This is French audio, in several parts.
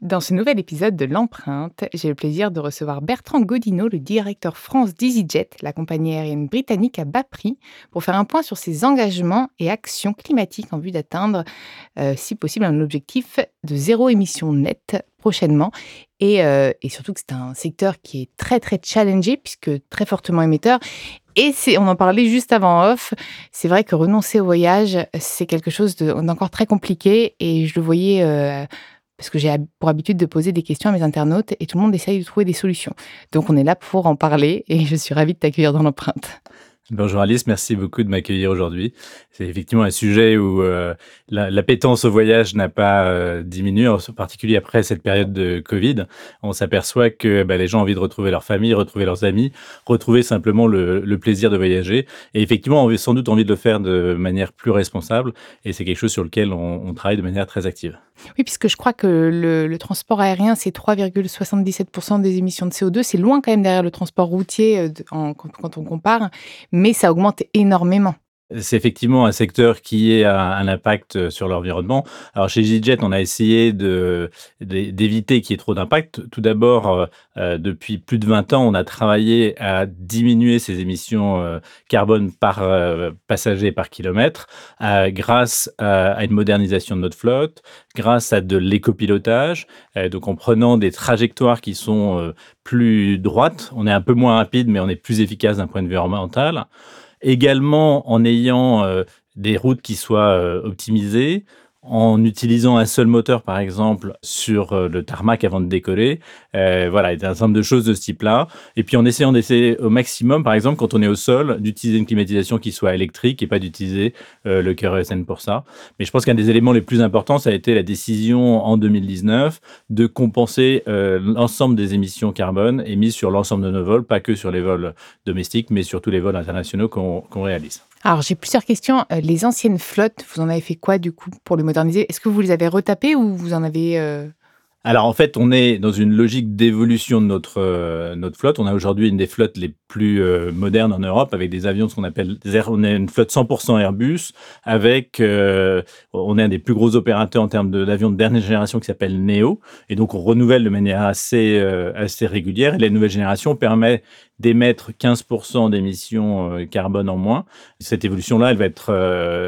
Dans ce nouvel épisode de L'Empreinte, j'ai le plaisir de recevoir Bertrand Godino, le directeur France d'EasyJet, la compagnie aérienne britannique à bas prix, pour faire un point sur ses engagements et actions climatiques en vue d'atteindre, euh, si possible, un objectif de zéro émission nette prochainement. Et, euh, et surtout que c'est un secteur qui est très très challengé, puisque très fortement émetteur. Et on en parlait juste avant off, c'est vrai que renoncer au voyage, c'est quelque chose d'encore très compliqué. Et je le voyais... Euh, parce que j'ai pour habitude de poser des questions à mes internautes et tout le monde essaye de trouver des solutions. Donc on est là pour en parler et je suis ravie de t'accueillir dans l'empreinte. Bonjour Alice, merci beaucoup de m'accueillir aujourd'hui. C'est effectivement un sujet où euh, l'appétence au voyage n'a pas euh, diminué, en particulier après cette période de Covid. On s'aperçoit que bah, les gens ont envie de retrouver leur famille, retrouver leurs amis, retrouver simplement le, plaisir de voyager. Et effectivement, on a sans doute envie de le faire de manière plus responsable. Et c'est quelque chose sur lequel on, travaille de manière très active. Oui, puisque je crois que le, transport aérien, c'est 3,77% des émissions de CO2. C'est loin quand même derrière le transport routier euh, quand on compare ça augmente énormément. C'est effectivement un secteur qui a un impact euh, sur l'environnement. Alors chez EasyJet, on a essayé d'éviter qu'il y ait trop d'impact. Tout d'abord, euh, euh, depuis plus de 20 ans, on a travaillé à diminuer ses émissions carbone par passager par kilomètre grâce à, une modernisation de notre flotte, grâce à de l'écopilotage, donc en prenant des trajectoires qui sont plus droites. On est un peu moins rapide, mais on est plus efficace d'un point de vue environnemental également en ayant euh, des routes qui soient euh, optimisées, en utilisant un seul moteur, par exemple, sur euh, le tarmac avant de décoller. Euh, voilà, un certain nombre de choses de ce type-là. Et puis en essayant d'essayer au maximum, par exemple, quand on est au sol, d'utiliser une climatisation qui soit électrique et pas d'utiliser euh, le kérosène pour ça. Mais je pense qu'un des éléments les plus importants, ça a été la décision en 2019 de compenser euh, l'ensemble des émissions carbone émises sur l'ensemble de nos vols, pas que sur les vols domestiques, mais sur tous les vols internationaux qu'on réalise. Alors j'ai plusieurs questions. Euh, les anciennes flottes, vous en avez fait quoi du coup pour les moderniser? Est-ce que vous les avez retapées ou vous en avez euh, alors en fait, on est dans une logique d'évolution de notre, euh, notre flotte. On a aujourd'hui une des flottes les plus modernes en Europe avec des avions, ce qu'on appelle, on est une flotte 100% Airbus avec, on est un des plus gros opérateurs en termes d'avions de, dernière génération qui s'appelle Neo. Et donc on renouvelle de manière assez, assez régulière. Et la nouvelle génération permet d'émettre 15% d'émissions carbone en moins. Cette évolution-là, elle va être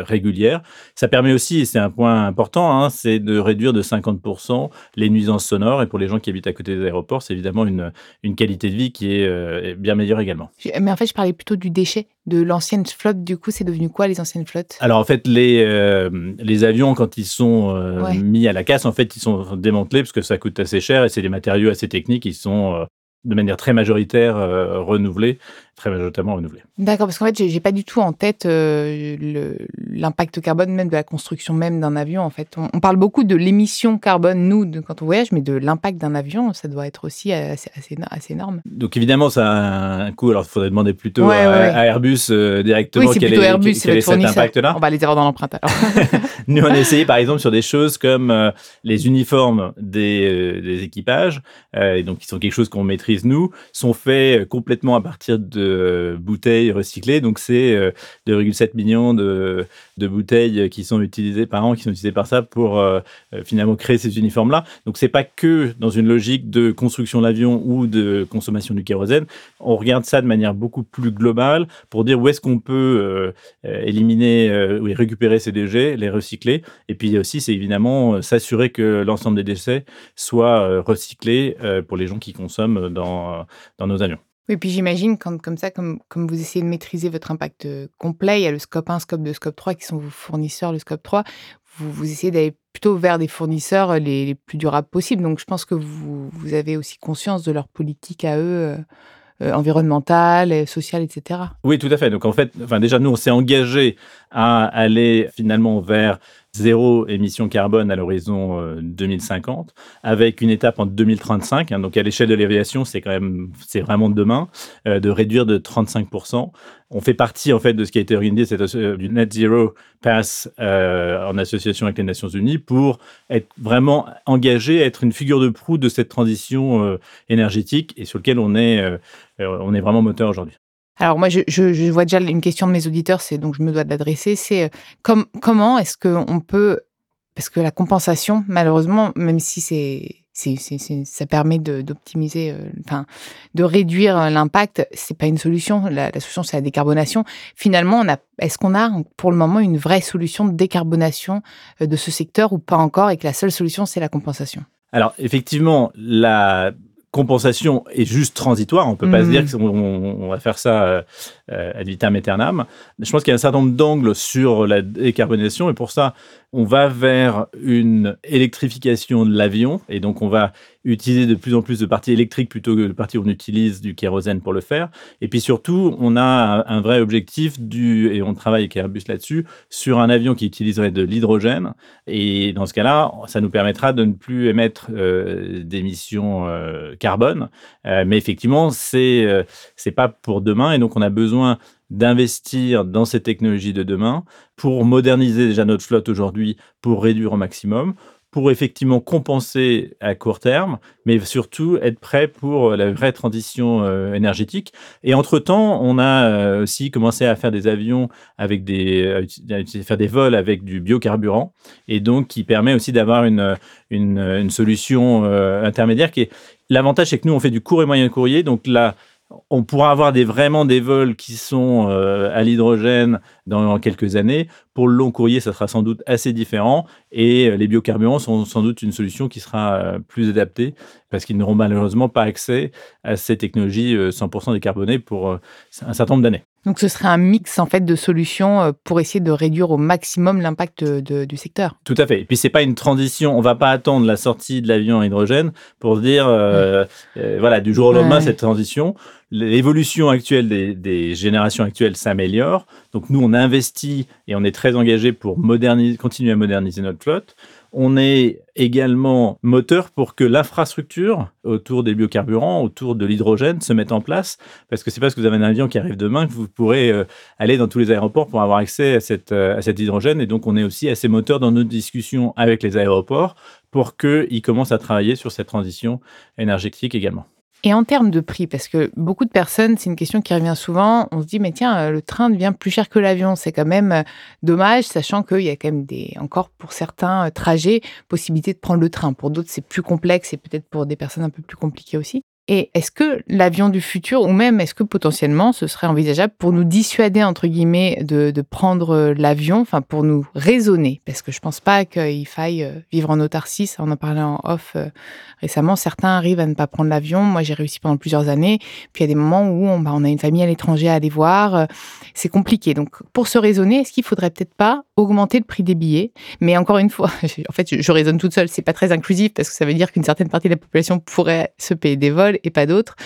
régulière. Ça permet aussi, et c'est un point important, hein, c'est de réduire de 50% les nuisances sonore. Et pour les gens qui habitent à côté des aéroports, c'est évidemment une, une qualité de vie qui est euh, bien meilleure également. Mais en fait, je parlais plutôt du déchet, de l'ancienne flotte. Du coup, c'est devenu quoi les anciennes flottes? Alors en fait, les, euh, les avions, quand ils sont euh, mis à la casse, en fait, ils sont démantelés parce que ça coûte assez cher et c'est des matériaux assez techniques. Ils sont de manière très majoritaire renouvelés très majoritairement renouvelé. D'accord, parce qu'en fait, j'ai pas du tout en tête euh, l'impact carbone même de la construction même d'un avion. En fait, on, parle beaucoup de l'émission carbone nous de, quand on voyage, mais de l'impact d'un avion, ça doit être aussi assez, assez, énorme. Donc évidemment, ça a un coût. Alors, il faudrait demander plutôt à, Airbus euh, directement oui, quel, est, Airbus, quel est cet impact-là. On va les avoir dans l'empreinte. nous, on a essayé, par exemple, sur des choses comme euh, les uniformes des, des équipages, et donc qui sont quelque chose qu'on maîtrise nous, sont faits complètement à partir de bouteilles recyclées. Donc, c'est 2,7 euh, millions de, de, bouteilles qui sont utilisées par an, qui sont utilisées par ça pour euh, euh, finalement créer ces uniformes-là. Donc, c'est pas que dans une logique de construction d'avion ou de consommation du kérosène. On regarde ça de manière beaucoup plus globale pour dire où est-ce qu'on peut éliminer ou récupérer ces déchets, les recycler. Et puis aussi, c'est évidemment s'assurer que l'ensemble des déchets soient recyclés pour les gens qui consomment dans, dans nos avions. Et puis j'imagine, comme ça, comme, comme vous essayez de maîtriser votre impact euh, complet, il y a le scope 1, scope 2, scope 3 qui sont vos fournisseurs, le scope 3, vous, vous essayez d'aller plutôt vers des fournisseurs euh, les, plus durables possibles. Donc je pense que vous, vous avez aussi conscience de leur politique à eux. Euh, environnementale, sociale, etc. Oui, tout à fait. Donc en fait, enfin, déjà, nous, on s'est engagé à aller finalement vers zéro émission carbone à l'horizon 2050, euh, avec une étape en 2035. Hein, donc à l'échelle de l'aviation, c'est quand même, c'est vraiment demain, euh, de réduire de 35%. On fait partie en fait de ce qui a été organisé, euh, du Net Zero Pass en association avec les Nations Unies pour être vraiment engagé, être une figure de proue de cette transition énergétique et sur lequel on est, on est vraiment moteur aujourd'hui. Alors moi, je, vois déjà une question de mes auditeurs, c'est donc je me dois de l'adresser. C'est euh, comment est-ce qu'on peut, parce que la compensation, malheureusement, même si c'est ça permet d'optimiser, euh, de réduire l'impact. C'est pas une solution. La, solution, c'est la décarbonation. Finalement, est-ce qu'on a pour le moment une vraie solution de décarbonation euh, de ce secteur ou pas encore, et que la seule solution, c'est la compensation? Alors, effectivement, la compensation est juste transitoire. On peut pas se dire mmh. qu'on on va faire ça euh, euh, ad vitam aeternam. Je pense qu'il y a un certain nombre d'angles sur la décarbonisation et pour ça, on va vers une électrification de l'avion et donc on va utiliser de plus en plus de parties électriques plutôt que de parties où on utilise du kérosène pour le faire. Et puis surtout, on a un vrai objectif du, et on travaille avec Airbus là-dessus, sur un avion qui utiliserait de l'hydrogène. Et dans ce cas-là, ça nous permettra de ne plus émettre euh, d'émissions euh, carbone. Euh, mais effectivement, c'est c'est pas pour demain et donc on a besoin d'investir dans ces technologies de demain pour moderniser déjà notre flotte aujourd'hui, pour réduire au maximum, pour effectivement compenser à court terme, mais surtout être prêt pour la vraie transition euh, énergétique. Et entre-temps, on a euh, aussi commencé à faire des avions avec des, à faire des vols avec du biocarburant, et donc qui permet aussi d'avoir une, une, solution euh, intermédiaire qui L'avantage, c'est que nous, on fait du court et moyen courrier. Donc, là, on pourra avoir vraiment des vols qui sont euh, à l'hydrogène dans quelques années. Pour le long courrier, ça sera sans doute assez différent et euh, les biocarburants sont sans doute une solution qui sera euh, plus adaptée parce qu'ils n'auront malheureusement pas accès à ces technologies 100% décarbonées pour un certain nombre d'années. Donc ce serait un mix en fait de solutions pour essayer de réduire au maximum l'impact du secteur. Tout à fait. Et puis c'est pas une transition. On va pas attendre la sortie de l'avion à hydrogène pour dire voilà du jour au lendemain cette transition l'évolution actuelle des, générations actuelles s'améliore. Donc nous, on investit et on est très engagé pour continuer à moderniser notre flotte. On est également moteur pour que l'infrastructure autour des biocarburants, autour de l'hydrogène se mette en place, parce que c'est parce que vous avez un avion qui arrive demain que vous pourrez euh, aller dans tous les aéroports pour avoir accès à, cette, euh, à cet hydrogène. Et donc on est aussi assez moteur dans nos discussions avec les aéroports pour qu'ils commencent à travailler sur cette transition énergétique également. Et en termes de prix, parce que beaucoup de personnes, c'est une question qui revient souvent, on se dit, mais tiens, euh, le train devient plus cher que l'avion. C'est quand même euh, dommage, sachant qu'il y a quand même des, encore pour certains euh, trajets, possibilité de prendre le train. Pour d'autres, c'est plus complexe et peut-être pour des personnes un peu plus compliquées aussi. Et est-ce que l'avion du futur, ou même est-ce que potentiellement ce serait envisageable pour nous dissuader, entre guillemets, de, prendre euh, l'avion, enfin pour nous raisonner? Parce que je pense pas qu'il faille euh, vivre en autarcie, on en parlait en off euh, récemment, certains arrivent à ne pas prendre l'avion, moi j'ai réussi pendant plusieurs années, puis il y a des moments où on, bah, a une famille à l'étranger à aller voir, c'est compliqué. Donc pour se raisonner, est-ce qu'il faudrait peut-être pas augmenter le prix des billets? Mais encore une fois, en fait je, je raisonne toute seule, c'est pas très inclusif parce que ça veut dire qu'une certaine partie de la population pourrait se payer des vols et pas d'autres.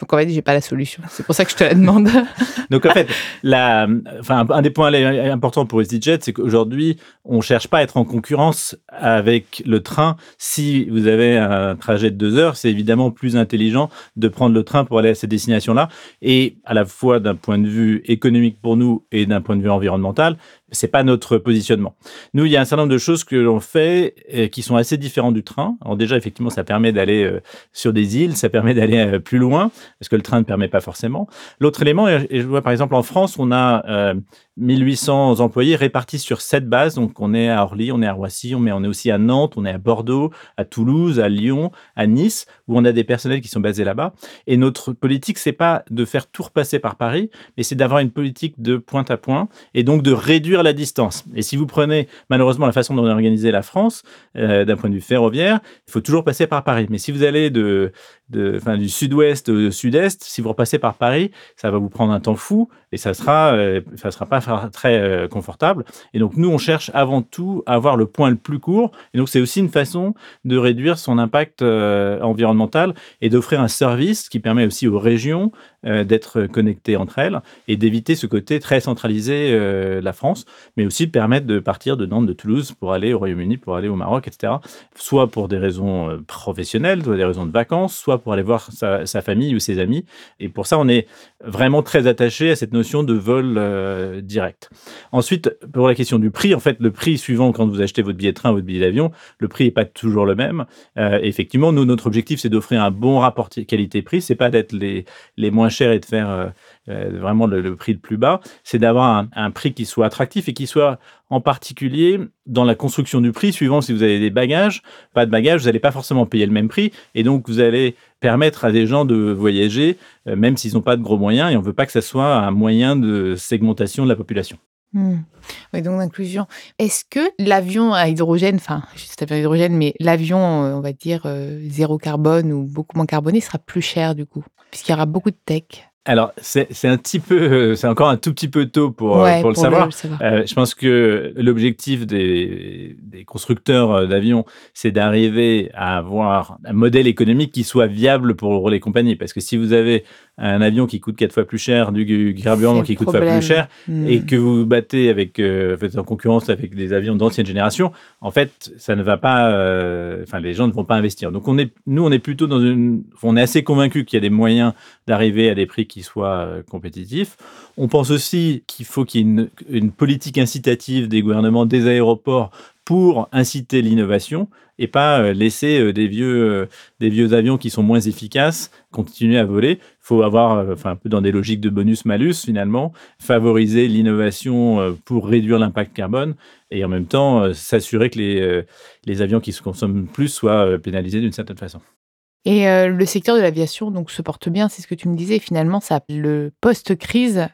Donc en fait, j'ai pas la solution. C'est pour ça que je te la demande. Donc en fait, un des points importants pour EasyJet, c'est qu'aujourd'hui, on cherche pas à être en concurrence avec le train. Si vous avez un trajet de deux heures, c'est évidemment plus intelligent de prendre le train pour aller à cette destination-là. Et à la fois d'un point de vue économique pour nous et d'un point de vue environnemental, c'est pas notre positionnement. Nous, il y a un certain nombre de choses que l'on fait euh, qui sont assez différentes du train. Alors déjà, effectivement, ça permet d'aller euh, sur des îles, ça permet d'aller euh, plus loin, parce que le train ne permet pas forcément. L'autre élément, et je vois par exemple en France, on a 1800 employés répartis sur sept bases. Donc, on est à Orly, on est à Roissy, est, on est aussi à Nantes, on est à Bordeaux, à Toulouse, à Lyon, à Nice, où on a des personnels qui sont basés là-bas. Et notre politique, c'est pas de faire tout repasser par Paris, mais c'est d'avoir une politique de point à point et donc de réduire la distance. Et si vous prenez malheureusement la façon dont on a organisé la France, euh, d'un point de vue ferroviaire, il faut toujours passer par Paris. Mais si vous allez du sud-ouest au sud-est, si vous repassez par Paris, ça va vous prendre un temps fou et ça sera, euh, ça sera pas très euh, confortable. Et donc, nous, on cherche avant tout à avoir le point le plus court. Et donc, c'est aussi une façon de réduire son impact euh, environnemental et d'offrir un service qui permet aussi aux régions euh, d'être connectées entre elles et d'éviter ce côté très centralisé de la France, mais aussi de permettre de partir de Nantes, de Toulouse pour aller au Royaume-Uni, pour aller au Maroc, etc. Soit pour des raisons professionnelles, soit des raisons de vacances, soit pour aller voir sa, sa famille ou ses amis. Et pour ça, on est vraiment très attaché à cette notion de vol direct. Ensuite, pour la question du prix, en fait, le prix suivant quand vous achetez votre billet de train, votre billet d'avion, le prix n'est pas toujours le même. Euh, effectivement, nous, notre objectif, c'est d'offrir un bon rapport qualité-prix. C'est pas d'être les, les moins chers et de faire euh, vraiment le, prix le plus bas. C'est d'avoir un, prix qui soit attractif et qui soit en particulier dans la construction du prix, suivant si vous avez des bagages, pas de bagages, vous n'allez pas forcément payer le même prix. Et donc, vous allez permettre à des gens de voyager, même s'ils n'ont pas de gros moyens. Et on ne veut pas que ça soit un moyen de segmentation de la population. Hmm. Oui, donc d'inclusion. Est-ce que l'avion à hydrogène, enfin, juste à hydrogène, mais l'avion, on va dire, zéro carbone ou beaucoup moins carboné sera plus cher du coup, puisqu'il y aura beaucoup de tech? Alors, c'est un petit peu, euh, c'est encore un tout petit peu tôt pour, euh, pour, le, savoir. Euh, je pense que l'objectif des, des, constructeurs d'avions, c'est d'arriver à avoir un modèle économique qui soit viable pour les compagnies. Parce que si vous avez un avion qui coûte quatre fois plus cher, du carburant qui coûte fois plus cher, hmm. et que vous, vous battez avec, euh, en concurrence avec des avions d'ancienne génération, en fait, ça ne va pas, euh, enfin, les gens ne vont pas investir. Donc, on est, nous, on est plutôt dans une, on est assez convaincu qu'il y a des moyens d'arriver à des prix qui soient euh, compétitifs. On pense aussi qu'il faut qu'il y ait une, une politique incitative des gouvernements, des aéroports pour inciter l'innovation et pas euh, laisser euh, des vieux, euh, des vieux avions qui sont moins efficaces continuer à voler. Il faut avoir, enfin, un peu dans des logiques de bonus-malus finalement, favoriser l'innovation pour réduire l'impact carbone et en même temps s'assurer que les, les avions qui se consomment plus soient pénalisés d'une certaine façon. Et le secteur de l'aviation donc se porte bien, c'est ce que tu me disais. Finalement, ça, le post-crise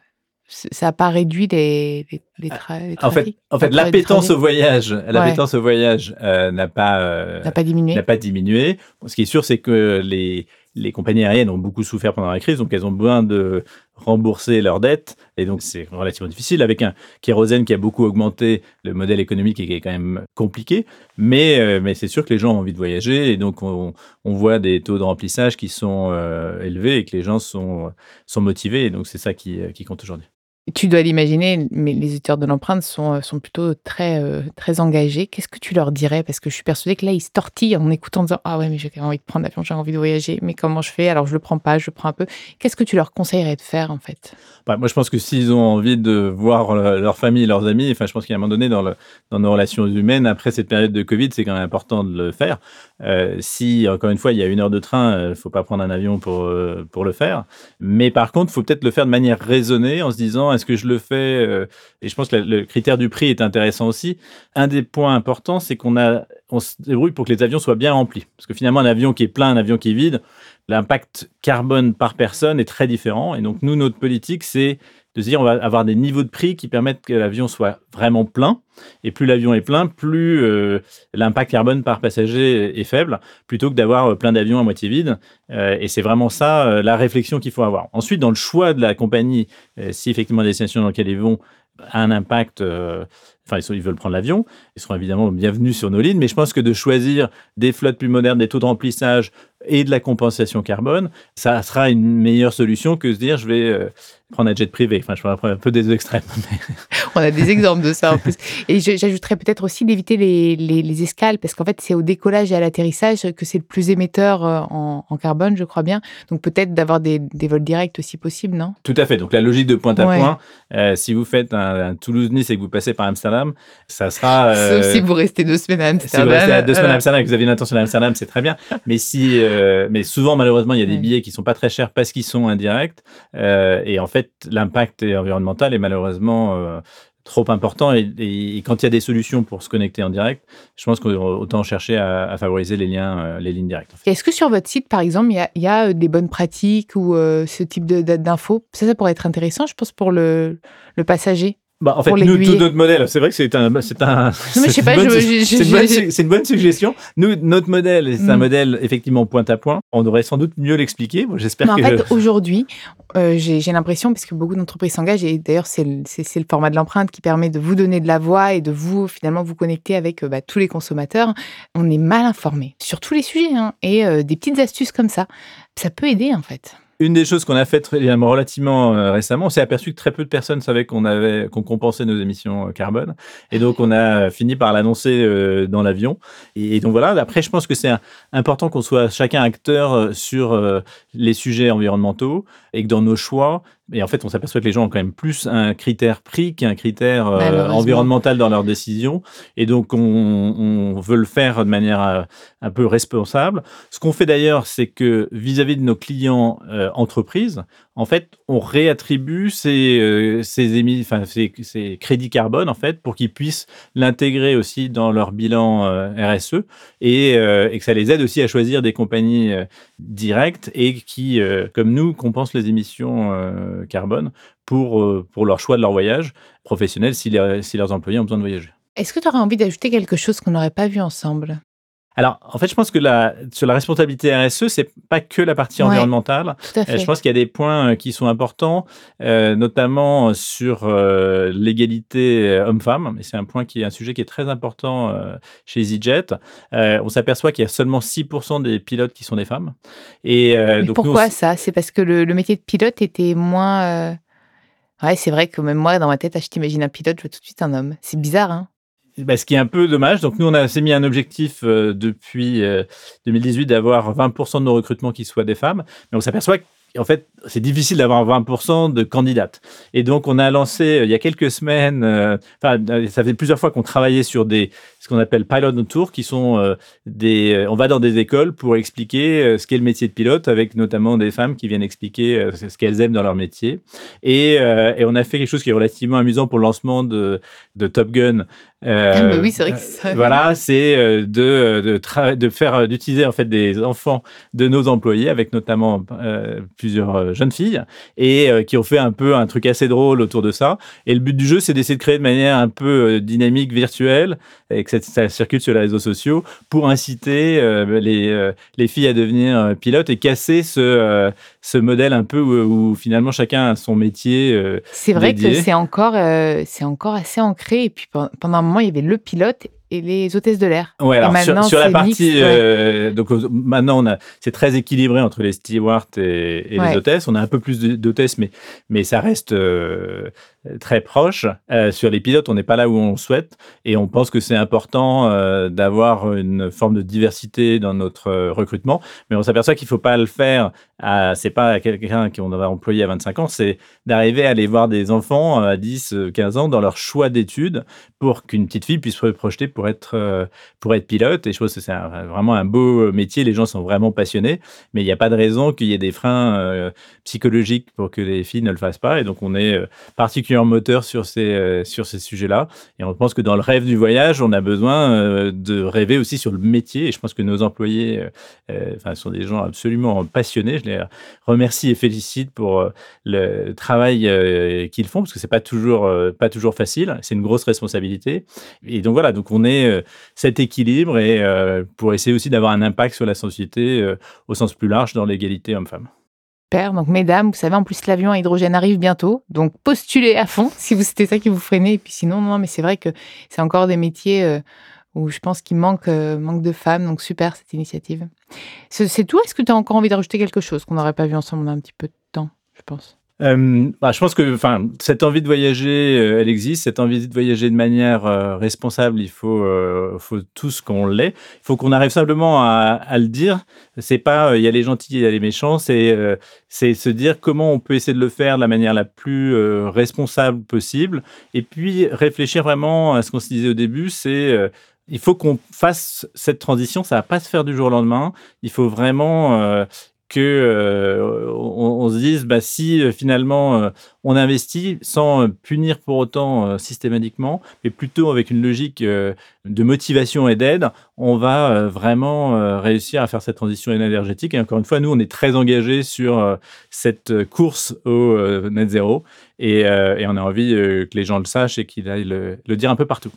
ça n'a pas réduit les, les, ah, En fait, en fait l'appétence au voyage, l'appétence au voyage euh, n'a pas, euh, pas diminué? N'a pas diminué. ce qui est sûr, c'est que les, les compagnies aériennes ont beaucoup souffert pendant la crise, donc elles ont besoin de rembourser leurs dettes, et donc c'est relativement difficile avec un kérosène qui a beaucoup augmenté, le modèle économique est quand même compliqué, mais, euh, mais c'est sûr que les gens ont envie de voyager, et donc on, on voit des taux de remplissage qui sont élevés et que les gens sont, sont motivés, et donc c'est ça qui, qui compte aujourd'hui. Tu dois l'imaginer, mais les éditeurs de l'empreinte sont, euh, sont plutôt très, euh, très engagés. Qu'est-ce que tu leur dirais? Parce que je suis persuadée que là, ils se tortillent en écoutant, en disant Ah ouais, mais j'ai envie de prendre l'avion, j'ai envie de voyager, mais comment je fais? Alors je le prends pas, je prends un peu. Qu'est-ce que tu leur conseillerais de faire en fait? Bah, Moi, je pense que s'ils ont envie de voir leur famille, leurs amis, enfin, je pense qu'à un moment donné, dans, dans nos relations humaines, après cette période de Covid, c'est quand même important de le faire. Euh, si, encore une fois, il y a une heure de train, il ne faut pas prendre un avion pour, pour le faire. Mais par contre, il faut peut-être le faire de manière raisonnée en se disant est-ce que je le fais euh, Et je pense que le critère du prix est intéressant aussi. Un des points importants, c'est qu'on a, se débrouille pour que les avions soient bien remplis. Parce que finalement, un avion qui est plein, un avion qui est vide, l'impact carbone par personne est très différent. Et donc, nous, notre politique, c'est de se dire on va avoir des niveaux de prix qui permettent que l'avion soit vraiment plein. Et plus l'avion est plein, plus euh, l'impact carbone par passager est faible, plutôt que d'avoir euh, plein d'avions à moitié vides. Euh, et c'est vraiment ça la réflexion qu'il faut avoir. Ensuite, dans le choix de la compagnie, si effectivement la destination dans laquelle ils vont a un impact enfin, ils, veulent prendre l'avion, ils seront évidemment bienvenus sur nos lignes, mais je pense que de choisir des flottes plus modernes, des taux de remplissage et de la compensation carbone, ça sera une meilleure solution que de se dire je vais euh, prendre un jet privé. Enfin, je prends un peu des extrêmes. On a des exemples de ça en plus. Et j'ajouterais peut-être aussi d'éviter les, les, escales, parce qu'en fait, c'est au décollage et à l'atterrissage que c'est le plus émetteur euh, en, carbone, je crois bien. Donc peut-être d'avoir des, des, vols directs aussi possible, non? Tout à fait. Donc la logique de point à point, euh, si vous faites un, Toulouse-Nice et que vous passez par Amsterdam, ça sera... Sauf si vous restez deux semaines à Amsterdam. Si vous restez deux semaines à Amsterdam et que vous avez une intention à Amsterdam, c'est très bien. Mais si euh, mais souvent, malheureusement, il y a des billets qui sont pas très chers parce qu'ils sont indirects. Euh, et en fait, l'impact environnemental est malheureusement euh, trop important. Et, quand il y a des solutions pour se connecter en direct, je pense qu'autant chercher à, favoriser les liens, les lignes directes. Est-ce que sur votre site, par exemple, il y a, des bonnes pratiques ou ce type d'infos? Ça, ça pourrait être intéressant, je pense, pour le, le passager Bah, en fait, nous, tout notre modèle, c'est vrai que c'est un, c'est un, c'est une une une bonne suggestion. Nous, notre modèle, c'est un Mm. modèle effectivement point à point. On devrait sans doute mieux l'expliquer. J'espère en fait, aujourd'hui, euh, j'ai l'impression, parce que beaucoup d'entreprises s'engagent, et d'ailleurs, c'est le, le format de l'empreinte qui permet de vous donner de la voix et de vous, finalement, vous connecter avec euh, bah, tous les consommateurs. On est mal informé sur tous les sujets, hein, et euh, des petites astuces comme ça, ça peut aider, en fait. Une des choses qu'on a faites relativement euh, récemment, on s'est aperçu que très peu de personnes savaient qu'on compensait nos émissions euh, carbone, et donc on a fini par l'annoncer euh, dans l'avion. Et, donc voilà. Après, je pense que c'est important qu'on soit chacun acteur sur les sujets environnementaux et que dans nos choix. Et en fait, on s'aperçoit que les gens ont quand même plus un critère prix qu'un critère euh, environnemental dans leurs décisions. Et donc, on, on veut le faire de manière euh, un peu responsable. Ce qu'on fait d'ailleurs, c'est que vis-à-vis de nos clients euh, entreprises, en fait, on réattribue ces, euh, ces, crédits carbone en fait pour qu'ils puissent l'intégrer aussi dans leur bilan euh, RSE et, euh, et que ça les aide aussi à choisir des compagnies directes et qui, comme nous, compensent les émissions carbone pour, pour leur choix de leur voyage professionnel si, si leurs employés ont besoin de voyager. Est-ce que tu aurais envie d'ajouter quelque chose qu'on n'aurait pas vu ensemble? Alors, en fait, je pense que la, sur la responsabilité RSE, c'est pas que la partie Ouais. environnementale. Tout à Euh, fait. Je pense qu'il y a des points euh, qui sont importants, euh, notamment sur euh, l'égalité homme-femme. Et c'est un point qui est un sujet qui est très important euh, chez EasyJet. On s'aperçoit qu'il y a seulement 6% des pilotes qui sont des femmes. Et nous, pourquoi on- ça? C'est parce que le, le métier de pilote était moins. Ouais, c'est vrai que même moi, dans ma tête, ah, je t'imagine un pilote, je vois tout de suite un homme. C'est bizarre, hein Bah, ce qui est un peu dommage. Donc, nous, on s'est mis un objectif euh, depuis euh, 2018 d'avoir 20% de nos recrutements qui soient des femmes. Mais on s'aperçoit qu'en fait, c'est difficile d'avoir 20% de candidates. Et donc, on a lancé euh, il y a quelques semaines, euh, enfin, euh, ça fait plusieurs fois qu'on travaillait sur des, ce qu'on appelle pilot tour, qui sont euh, des, euh, on va dans des écoles pour expliquer euh, ce qu'est le métier de pilote, avec notamment des femmes qui viennent expliquer euh, ce qu'elles aiment dans leur métier. Et, euh, on a fait quelque chose qui est relativement amusant pour le lancement de Top Gun. Euh, Ah, mais oui, c'est vrai que ça. voilà, c'est euh, de, de, tra- de faire euh, d'utiliser en fait des enfants de nos employés, avec notamment euh, plusieurs euh, jeunes filles, et euh, qui ont fait un peu un truc assez drôle autour de ça. Et le but du jeu, c'est d'essayer de créer de manière un peu euh, dynamique, virtuelle, et que ça, ça circule sur les réseaux sociaux, pour inciter euh, les, euh, les filles à devenir euh, pilotes et casser ce, euh, ce modèle un peu où, où finalement chacun a son métier. euh, C'est vrai que c'est encore, euh, c'est encore assez ancré. Et puis pen- pendant moment, il y avait le pilote et les hôtesses de l'air. Ouais, alors sur, la c'est partie, mixte, ouais. euh, donc euh, maintenant on a, c'est très équilibré entre les stewards et, et Ouais. les hôtesses. On a un peu plus d'hôtesses, mais mais ça reste euh, très proche. Euh, sur les pilotes, on n'est pas là où on souhaite, et on pense que c'est important d'avoir une forme de diversité dans notre recrutement. Mais on s'aperçoit qu'il faut pas le faire. À, c'est pas à quelqu'un qu'on va employer à 25 ans, c'est d'arriver à aller voir des enfants à 10, euh, 15 ans dans leur choix d'études pour qu'une petite fille puisse se projeter pour être, euh, pour être pilote. Et je pense que c'est vraiment un beau métier. Les gens sont vraiment passionnés, mais il n'y a pas de raison qu'il y ait des freins euh, psychologiques pour que les filles ne le fassent pas. Et donc, on est euh, particulièrement moteur sur ces, euh, sur ces sujets-là. Et on pense que dans le rêve du voyage, on a besoin euh, de rêver aussi sur le métier. Et je pense que nos employés euh, euh, enfin, sont des gens absolument passionnés. Je les remercie et félicite pour euh, le travail euh, qu'ils font, parce que c'est pas toujours, euh, pas toujours facile. C'est une grosse responsabilité. Et donc voilà, donc on est euh, cet équilibre et euh, pour essayer aussi d'avoir un impact sur la société euh, au sens plus large dans l'égalité homme-femme. Super. Donc, mesdames, vous savez, en plus, l'avion à hydrogène arrive bientôt. Donc, postulez à fond si vous c'était ça qui vous freinait. Et puis, sinon, non, mais c'est vrai que c'est encore des métiers où je pense qu'il manque, manque de femmes. Donc, super cette initiative. C'est c'est tout Est-ce que tu as encore envie de rajouter quelque chose qu'on n'aurait pas vu ensemble On a un petit peu de temps, je pense? Euh, bah, je pense que cette envie de voyager, euh, elle existe. Cette envie de voyager de manière euh, responsable, il faut, faut tous qu'on l'ait. Il faut qu'on arrive simplement à, le dire. C'est pas il y a les gentils il y a les méchants. C'est se dire comment on peut essayer de le faire de la manière la plus responsable possible. Et puis réfléchir vraiment à ce qu'on se disait au début, c'est il faut qu'on fasse cette transition. Ça va pas se faire du jour au lendemain. Il faut vraiment que euh, on, se dise bah, si euh, finalement euh, on investit sans punir pour autant systématiquement, mais plutôt avec une logique de motivation et d'aide, on va vraiment réussir à faire cette transition énergétique. Et encore une fois, nous, on est très engagés sur cette course au net zéro et, on a envie que les gens le sachent et qu'ils aillent le dire un peu partout.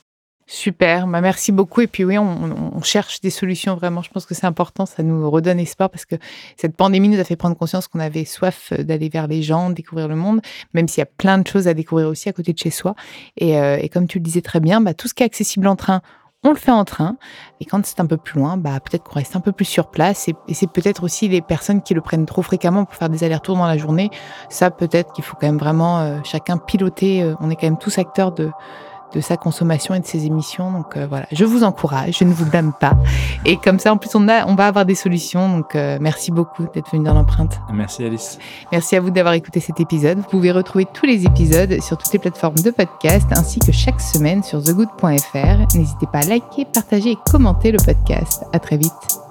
Super, bah merci beaucoup. Et puis oui, on, cherche des solutions vraiment. Je pense que c'est important, ça nous redonne espoir parce que cette pandémie nous a fait prendre conscience qu'on avait soif d'aller vers les gens, découvrir le monde, même s'il y a plein de choses à découvrir aussi à côté de chez soi. Et, euh, comme tu le disais très bien, bah, tout ce qui est accessible en train, on le fait en train. Et quand c'est un peu plus loin, bah, peut-être qu'on reste un peu plus sur place. Et, c'est peut-être aussi les personnes qui le prennent trop fréquemment pour faire des allers-retours dans la journée. Ça, peut-être qu'il faut quand même vraiment euh, chacun piloter. Euh, on est quand même tous acteurs de de sa consommation et de ses émissions. Donc euh, voilà, je vous encourage, je ne vous blâme pas. Et comme ça, en plus, on, a, on va avoir des solutions. Donc euh, merci beaucoup d'être venu dans l'empreinte. Merci Alice. Merci à vous d'avoir écouté cet épisode. Vous pouvez retrouver tous les épisodes sur toutes les plateformes de podcast ainsi que chaque semaine sur thegood.fr. N'hésitez pas à liker, partager et commenter le podcast. À très vite.